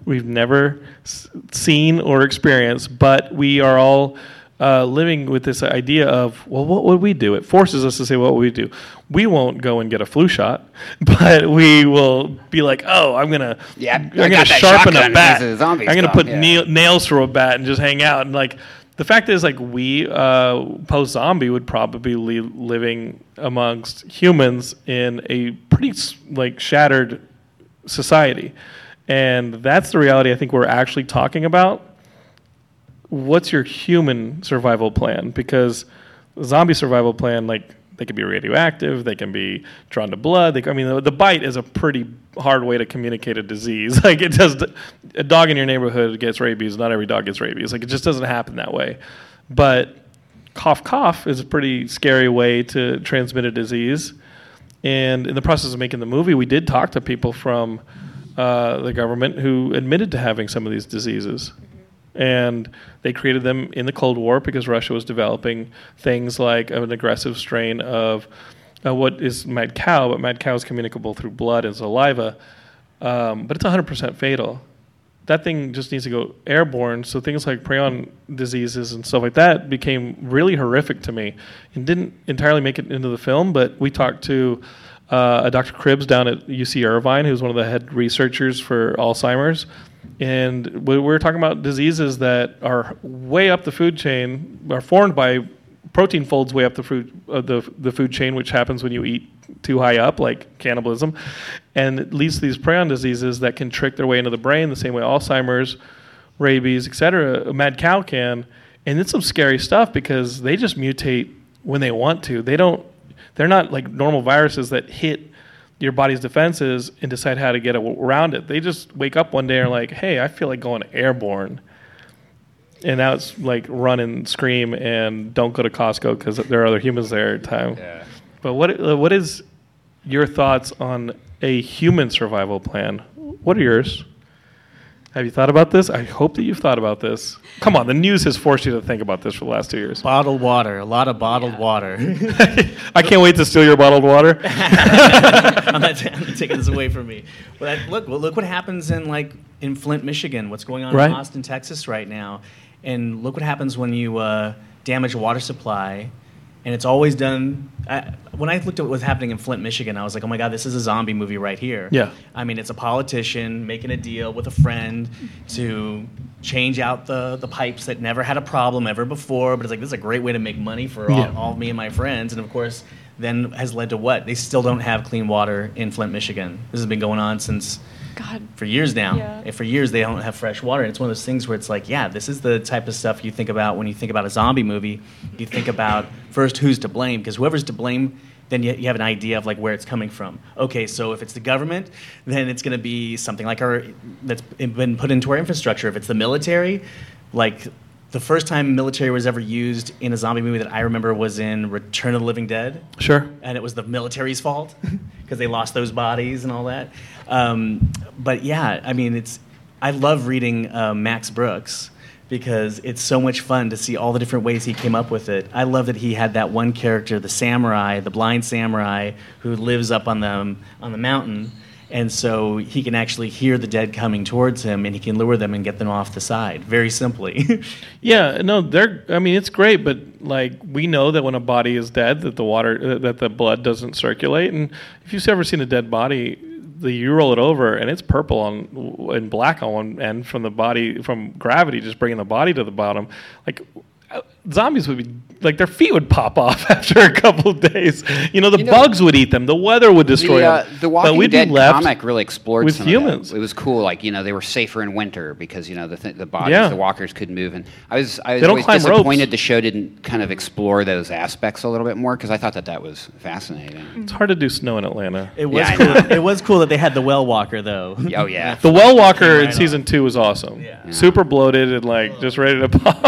we've never s- seen or experienced, but we are all uh, living with this idea of, well, what would we do? It forces us to say, what would we do? We won't go and get a flu shot, but we will be like, oh, I'm gonna, Yeah, I'm gonna sharpen a bat. because of the zombie I'm gonna put yeah. nail- nails through a bat and just hang out and like. The fact is, like we uh, post zombie would probably be living amongst humans in a pretty like shattered society. And that's the reality I think we're actually talking about. What's your human survival plan? Because zombie survival plan, like they can be radioactive, they can be drawn to blood. They, I mean, the, the bite is a pretty hard way to communicate a disease. Like it does, a dog in your neighborhood gets rabies. Not every dog gets rabies. Like it just doesn't happen that way. But cough, cough is a pretty scary way to transmit a disease. And in the process of making the movie, we did talk to people from uh, the government who admitted to having some of these diseases. And they created them in the Cold War because Russia was developing things like an aggressive strain of uh, what is mad cow, but mad cow is communicable through blood and saliva, um, but it's 100% fatal. That thing just needs to go airborne. So things like prion diseases and stuff like that became really horrific to me and didn't entirely make it into the film. But we talked to uh, a Dr. Cribbs down at UC Irvine, who's one of the head researchers for Alzheimer's. And we we were talking about diseases that are way up the food chain, are formed by protein folds way up the food uh, the the food chain, which happens when you eat too high up, like cannibalism, and it leads to these prion diseases that can trick their way into the brain the same way Alzheimer's, rabies, etc. A mad cow can, and it's some scary stuff because they just mutate when they want to. They don't. They're not like normal viruses that hit your body's defenses and decide how to get around it. They just wake up one day and are like, "Hey, I feel like going airborne." and now it's like run and scream and don't go to Costco because there are other humans there at the time. Yeah. But what uh, what is your thoughts on a human survival plan? What are yours? Have you thought about this? I hope that you've thought about this. Come on, the news has forced you to think about this for the last two years. bottled water. A lot of bottled water. I can't wait to steal your bottled water. I'm not, I'm not taking this away from me. But I, look, well, look what happens in like in Flint, Michigan. What's going on Right. in Austin, Texas, right now, and look what happens when you uh, damage a water supply. And it's always done. I, when I looked at what was happening in Flint, Michigan, I was like, "Oh my God, this is a zombie movie right here." Yeah. I mean, it's a politician making a deal with a friend to change out the, the pipes that never had a problem ever before. But it's like this is a great way to make money for all, Yeah. all me and my friends. And of course, then has led to what? They still don't have clean water in Flint, Michigan. This has been going on since God. for years now. Yeah. And for years they don't have fresh water. And it's one of those things where it's like, yeah, this is the type of stuff you think about when you think about a zombie movie. You think about first who's to blame because whoever's to blame. Then you, you have an idea of like where it's coming from. Okay, so if it's the government, then it's going to be something like our that's been put into our infrastructure. If it's the military, like the first time military was ever used in a zombie movie that I remember was in Return of the Living Dead Sure. and it was the military's fault because they lost those bodies and all that. Um, but yeah, I mean, it's I love reading uh, Max Brooks because it's so much fun to see all the different ways he came up with it. I love that he had that one character, the samurai, the blind samurai, who lives up on the on the mountain. And so he can actually hear the dead coming towards him, and he can lure them and get them off the side, very simply. Yeah, no, they're. I mean, it's great, but like we know that when a body is dead, that the water, uh, that the blood doesn't circulate. And if you've ever seen a dead body, the you roll it over and it's purple on and black on one end from the body from gravity, just bringing the body to the bottom. Like uh, zombies would be like their feet would pop off after a couple of days. You know, the You know- bugs would eat them. The weather would destroy The, uh, them. the But Walking we'd be Dead left comic really explored with some of that. humans. It was cool. Like you know, they were safer in winter because you know the th- the bodies, Yeah. the walkers could move. And I was I was They don't always climb disappointed ropes. the show didn't kind of explore those aspects a little bit more because I thought that that was fascinating. It's hard to do snow in Atlanta. it was I cool. It was cool that they had the well walker though. oh yeah, The Well Walker in right season two was awesome. Yeah. Super bloated and like just ready to pop.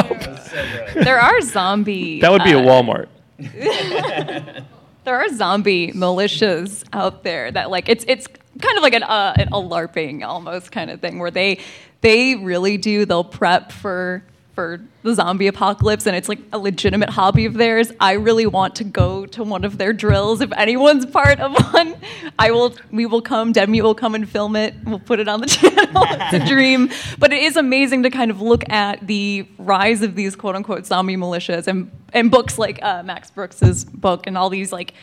There are zombie. that would be a uh, Walmart. there are zombie militias out there that like it's it's kind of like an uh, an, a larping almost kind of thing where they they really do they'll prep for for the zombie apocalypse and it's like a legitimate hobby of theirs i really want to go to one of their drills. If anyone's part of one i will we will come demi will come and film it. We'll put it on the channel. It's a dream. But it is amazing to kind of look at the rise of these quote unquote zombie militias and and books like uh, max brooks's book and all these like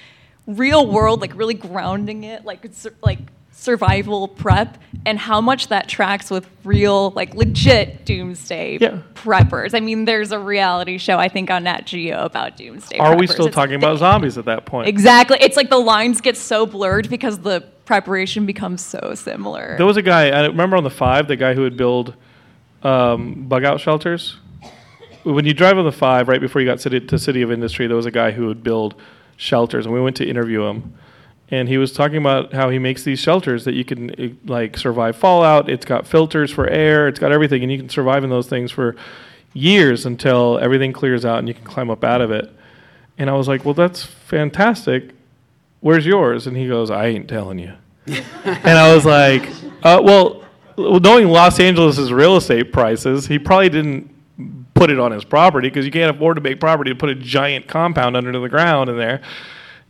real world like really grounding it like it's like survival prep and how much that tracks with real like legit doomsday Yeah. preppers i mean there's a reality show i think on nat geo about doomsday Are we still It's talking about zombies at that point? exactly it's like the lines get so blurred because the preparation becomes so similar There was a guy. I remember on the five, the guy who would build um, bug out shelters. When you drive on the five, right before you got city, to City of Industry, there was a guy who would build shelters, and we went to interview him. And he was talking about how he makes these shelters that you can eh, like survive fallout. It's got filters for air. It's got everything, and you can survive in those things for years until everything clears out and you can climb up out of it. And I was like, "Well, that's fantastic. Where's yours?" And he goes, "I ain't telling you." and I was like, uh, well, well, knowing Los Angeles' real estate prices, he probably didn't put it on his property because you can't afford to make property to put a giant compound under the ground in there.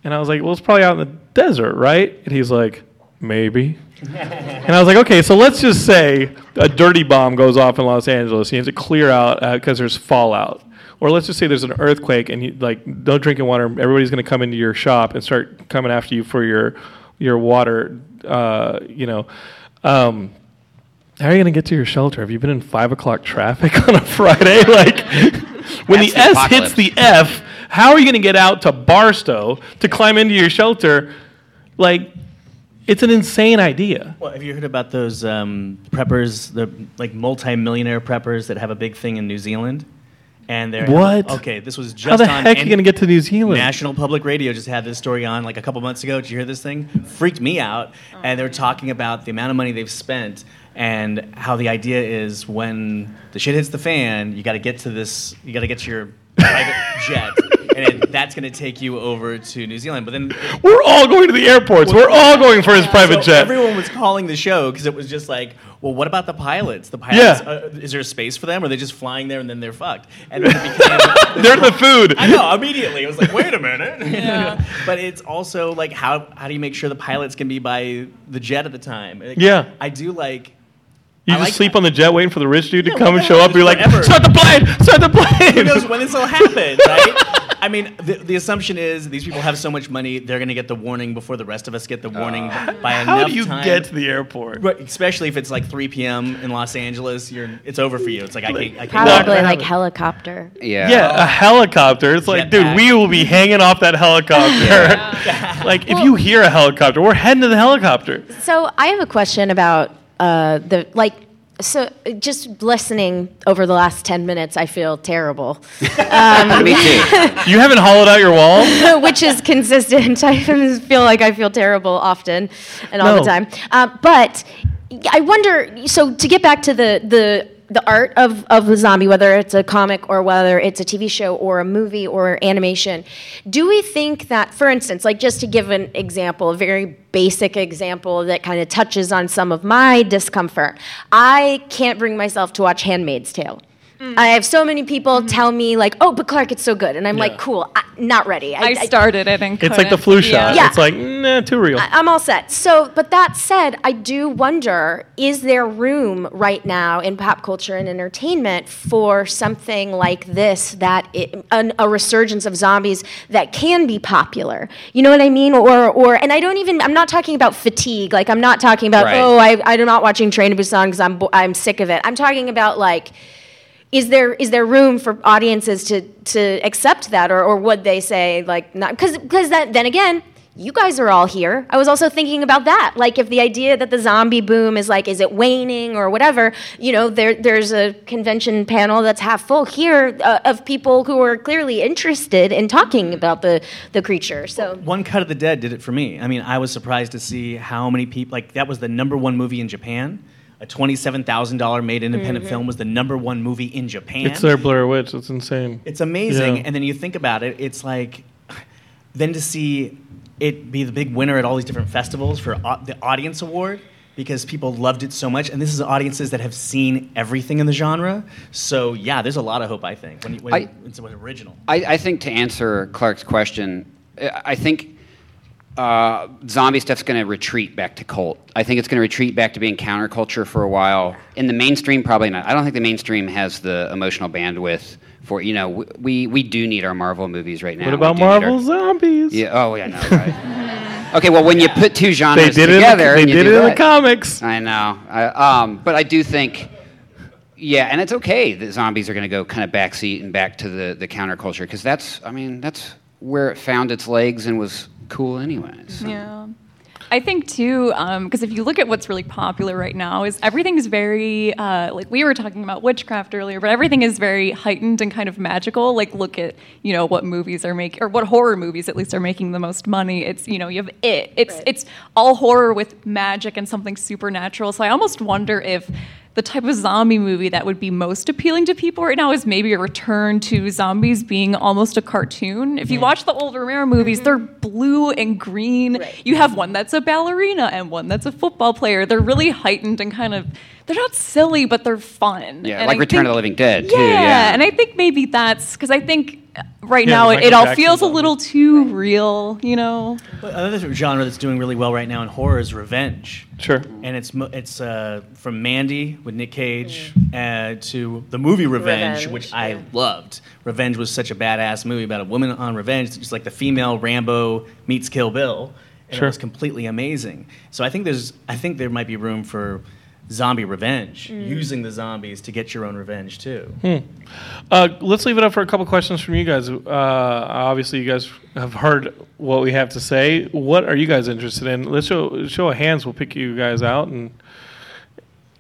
And I was like, well, it's probably out in the desert, right? And he's like, maybe. and I was like, okay, so let's just say a dirty bomb goes off in Los Angeles. You have to clear out because there's fallout. Or let's just say there's an earthquake and you like no drinking water. Everybody's going to come into your shop and start coming after you for your your water. Uh, you know, um, how are you going to get to your shelter? Have you been in five o'clock traffic on a Friday? like when the That's the S apocalypse. hits the F, how are you going to get out to Barstow to climb into your shelter? Like, it's an insane idea. Well, have you heard about those um, preppers, the like multi-millionaire preppers that have a big thing in New Zealand? And they're What? Okay, this was just How the on heck are you going to get to New Zealand? National Public Radio just had this story on like a couple months ago. Did you hear this thing? Freaked me out. And they're talking about the amount of money they've spent and how the idea is when the shit hits the fan, you got to get to this, you got to get to your private jet. And it, that's going to take you over to New Zealand. But then We're all going to the airports. We're all going for his private so jet. Everyone was calling the show because it was just like, well, what about the pilots? The pilots, Yeah. uh, is there a space for them? Or are they just flying there and then they're fucked? And then it became, They're the food. I know immediately. It was like, wait a minute. but it's also like, how how do you make sure the pilots can be by the jet at the time? Like, Yeah. I do like. You I just like sleep that. on the jet waiting for the rich dude to come and show hell, up. You're like, start the plane, start the plane. Who knows when this will happen, right? I mean, the, the assumption is these people have so much money, they're going to get the warning before the rest of us get the warning by enough How do you time. get to the airport? Right, especially if it's like 3 p.m. in Los Angeles, you're it's over for you. It's like I can't. I can't Probably No. like helicopter. Yeah. Yeah, a helicopter. It's like, dude, Jetpack. we will be hanging off that helicopter. like, if you hear a helicopter, we're heading to the helicopter. So I have a question about uh, the like. So just listening over the last ten minutes, I feel terrible, Me too. You haven't hollowed out your wall? which is consistent. I feel like I feel terrible often and all No. the time. Uh, but I wonder. So to get back to the the the art of, of the zombie, whether it's a comic or whether it's a TV show or a movie or animation, do we think that, for instance, like just to give an example, a very basic example that kind of touches on some of my discomfort, I can't bring myself to watch Handmaid's Tale. Mm. I have so many people mm-hmm. tell me like, "Oh, but Clarke, it's so good," and I'm Yeah. like, "Cool, I, not ready." I started it and It's like the flu shot. Yeah. It's like, nah, too real. I'm all set. So, but that said, I do wonder is there room right now in pop culture and entertainment for something like this that it, an, a resurgence of zombies that can be popular? You know what I mean? Or, or, and I don't even, I'm not talking about fatigue. Like, I'm not talking about, Right. oh, I, I'm not watching Train to Busan because I'm, I'm sick of it. I'm talking about like, is there is there room for audiences to to accept that or, or would they say like not because because that then again you guys are all here i was also thinking about that like if the idea that the zombie boom is like is it waning or whatever you know there there's a convention panel that's half full here uh, of people who are clearly interested in talking about the the creature so One Cut of the Dead did it for me. I mean, I was surprised to see how many people like that was the number one movie in Japan. A twenty-seven thousand dollar made independent mm-hmm. film was the number one movie in Japan. It's their Blair Witch. It's insane. It's amazing. Yeah. And then you think about it, it's like then to see it be the big winner at all these different festivals for au- the audience award because people loved it so much and this is audiences that have seen everything in the genre. So yeah, there's a lot of hope I think when, you- when I- it's original. I, I think to answer Clarke's question, I I think uh, zombie stuff's going to retreat back to cult. I think it's going to retreat back to being counterculture for a while. In the mainstream, probably not. I don't think the mainstream has the emotional bandwidth for you know we we do need our Marvel movies right now. What about need our- Marvel Zombies? Yeah. Oh yeah. No. Right. okay. Well, when you put two genres They did it. In the, they did it in the comics. I know. I, um, but I do think, yeah, and it's okay that zombies are going to go kind of backseat and back to the, the counterculture because that's, I mean, that's where it found its legs and was cool anyways. so. Yeah. I think too, because if you look at what's really popular right now, is everything is very uh, like we were talking about witchcraft earlier, but everything is very heightened and kind of magical. Like look at you know what movies are making or what horror movies at least are making the most money. It's you know you have it. It's Right. it's all horror with magic and something supernatural. So I almost wonder if the type of zombie movie that would be most appealing to people right now is maybe a return to zombies being almost a cartoon. If you watch the old Romero movies, mm-hmm. they're blue and green. Right. You have one that's a ballerina and one that's a football player. They're really heightened and kind of they're not silly, but they're fun. Yeah, And like I Return of the Living Dead, yeah, too, yeah. and I think maybe that's because I think right Yeah, now it, it all Jackson feels a little too real, you know. But Another genre that's doing really well right now in horror is revenge. Sure. And it's it's uh, from Mandy with Nick Cage uh, to the movie Revenge, Revenge, which I yeah. loved. Revenge was such a badass movie about a woman on revenge, It's just like the female Rambo meets Kill Bill, and Sure. it was completely amazing. So I think there's I think there might be room for zombie revenge, using the zombies to get your own revenge too. Uh, let's leave it up for a couple questions from you guys. Uh, obviously, you guys have heard what we have to say. What are you guys interested in? Let's show show of hands. We'll pick you guys out, and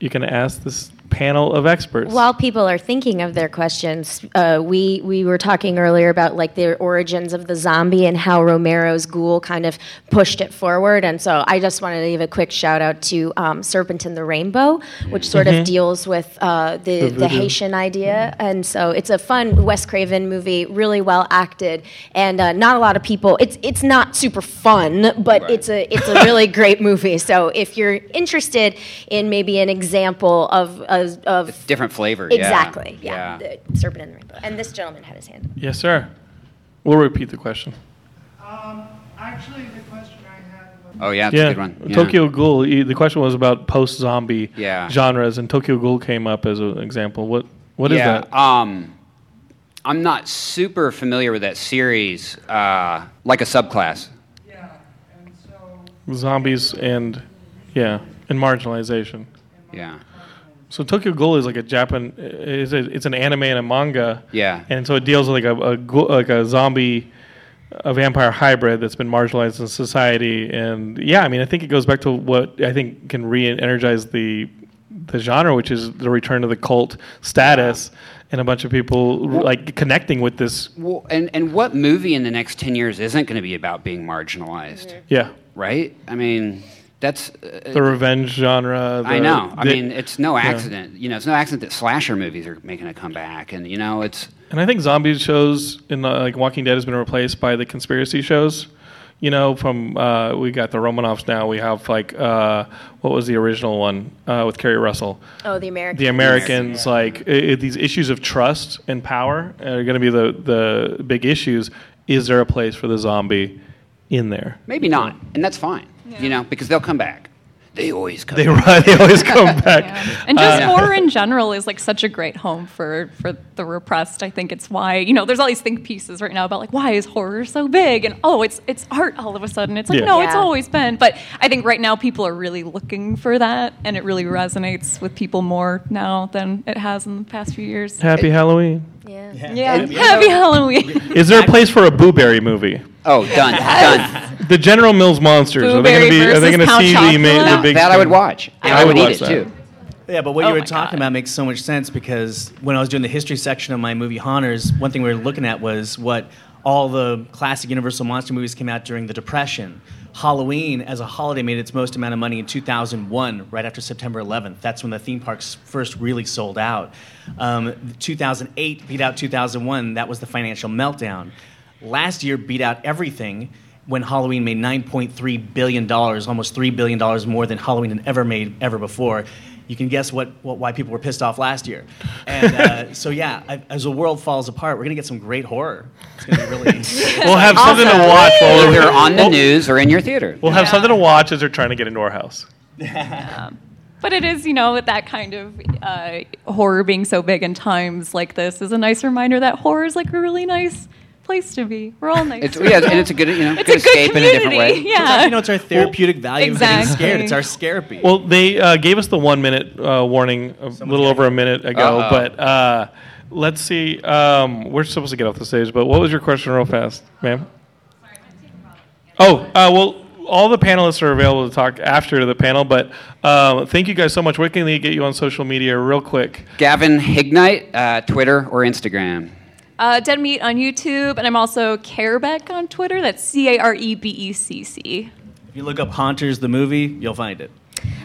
you can ask this panel of experts. While people are thinking of their questions, uh, we we were talking earlier about like the origins of the zombie and how Romero's Ghoul kind of pushed it forward. And so I just wanted to give a quick shout out to um, Serpent in the Rainbow, which sort of deals with uh, the The the. Haitian idea. And so it's a fun Wes Craven movie, really well acted, and uh, not a lot of people. It's it's not super fun, but it's a it's a really great movie. So if you're interested in maybe an example of of, of Different flavor. yeah. Exactly. Yeah. The Serpent and the Rainbow. And this gentleman had his hand. up. yes, sir. We'll repeat the question. Um, actually, the question I had was. Oh, yeah, that's yeah, a good one. Yeah. Tokyo Ghoul. The question was about post-zombie Yeah. genres, and Tokyo Ghoul came up as an example. What what is yeah, that? Um, I'm not super familiar with that series, uh, like a subclass. Yeah, and so. Zombies and yeah, and marginalization. Yeah. So Tokyo Ghoul is like a Japan. It's, a, it's an anime and a manga. Yeah. And so it deals with like a, a like a zombie a vampire hybrid that's been marginalized in society. And yeah, I mean, I think it goes back to what I think can re-energize the the genre, which is the return to the cult status, and a bunch of people like connecting with this. Well, and, and what movie in the next 10 years isn't going to be about being marginalized, Yeah, right? I mean, that's. Uh, the revenge genre. I the- know. I the- mean, it's no accident. You know, it's no accident that slasher movies are making a comeback, and you know, it's And I think zombie shows in uh, like Walking Dead has been replaced by the conspiracy shows. You know, from uh, we got the Romanoffs now. We have like uh, what was the original one uh, with Keri Russell? Oh, the Americans. The Americans, like i i these issues of trust and power are going to be the the big issues. Is there a place for the zombie in there? maybe not, and that's fine. You know, because they'll come back. They always come. They back. they always come back. And just Uh, horror in general is like such a great home for for the repressed. I think it's why you know there's all these think pieces right now about like why is horror so big and oh it's it's art all of a sudden. It's like Yeah. no, it's always been. But I think right now people are really looking for that, and it really resonates with people more now than it has in the past few years. Happy Halloween. Yeah. Yeah, And- happy Halloween. Is there a place for a Boo Berry movie? Oh, done, done. The General Mills monsters. are they going to be? Are they going to see the, Chocula? ma- the big? that I would watch, and I I would would eat watch it that. too. Yeah, but what Oh you were talking God. about makes so much sense because when I was doing the history section of my movie Haunters, one thing we were looking at was what all the classic Universal monster movies came out during the Depression. Halloween, as a holiday, made its most amount of money in 2001, right after September 11th. That's when the theme parks first really sold out. Um, 2008 beat out 2001. That was the financial meltdown. Last year beat out everything when Halloween made 9.3 billion dollars, almost three billion dollars more than Halloween had ever made ever before. You can guess what, what why people were pissed off last year. And uh, so yeah, I, as the world falls apart, we're gonna get some great horror. It's gonna be really. We'll have something to watch while we're Either on the news or in your theater. We'll have something to watch as they're trying to get into our house. yeah. But it is, you know, with that kind of uh, horror being so big in times like this is a nice reminder that horror is like a really nice place to be. We're all nice. It's, yeah, and it's a good, you know, It's good a good escape in a different way. community, Yeah. you know, it's our therapeutic value of getting Exactly. scared. It's our therapy. Well, they uh, gave us the one minute uh, warning a little over a minute ago, Uh-oh. but uh, let's see. Um, we're supposed to get off the stage, but what was your question, real fast, ma'am? Oh, uh, well, all the panelists are available to talk after the panel, but um, thank you guys so much. Where can they get you on social media, real quick? Gavin Hignight, uh, Twitter or Instagram. Uh, Dead Meat on YouTube, and I'm also Carebeck on Twitter. That's C A R E B E C C. if you look up Haunters the movie, you'll find it.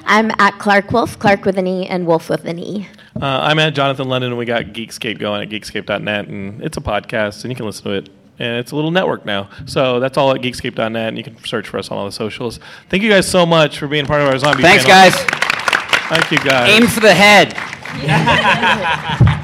I'm at Clarke Wolfe, Clark with an E and Wolf with an E. Uh, I'm at Jonathan London, and we got Geekscape going at geekscape.net, and it's a podcast, and you can listen to it. And it's a little network now. So that's all at geekscape.net, and you can search for us on all the socials. Thank you guys so much for being part of our zombie Thanks, panel. guys. Thank you, guys. Aim for the head.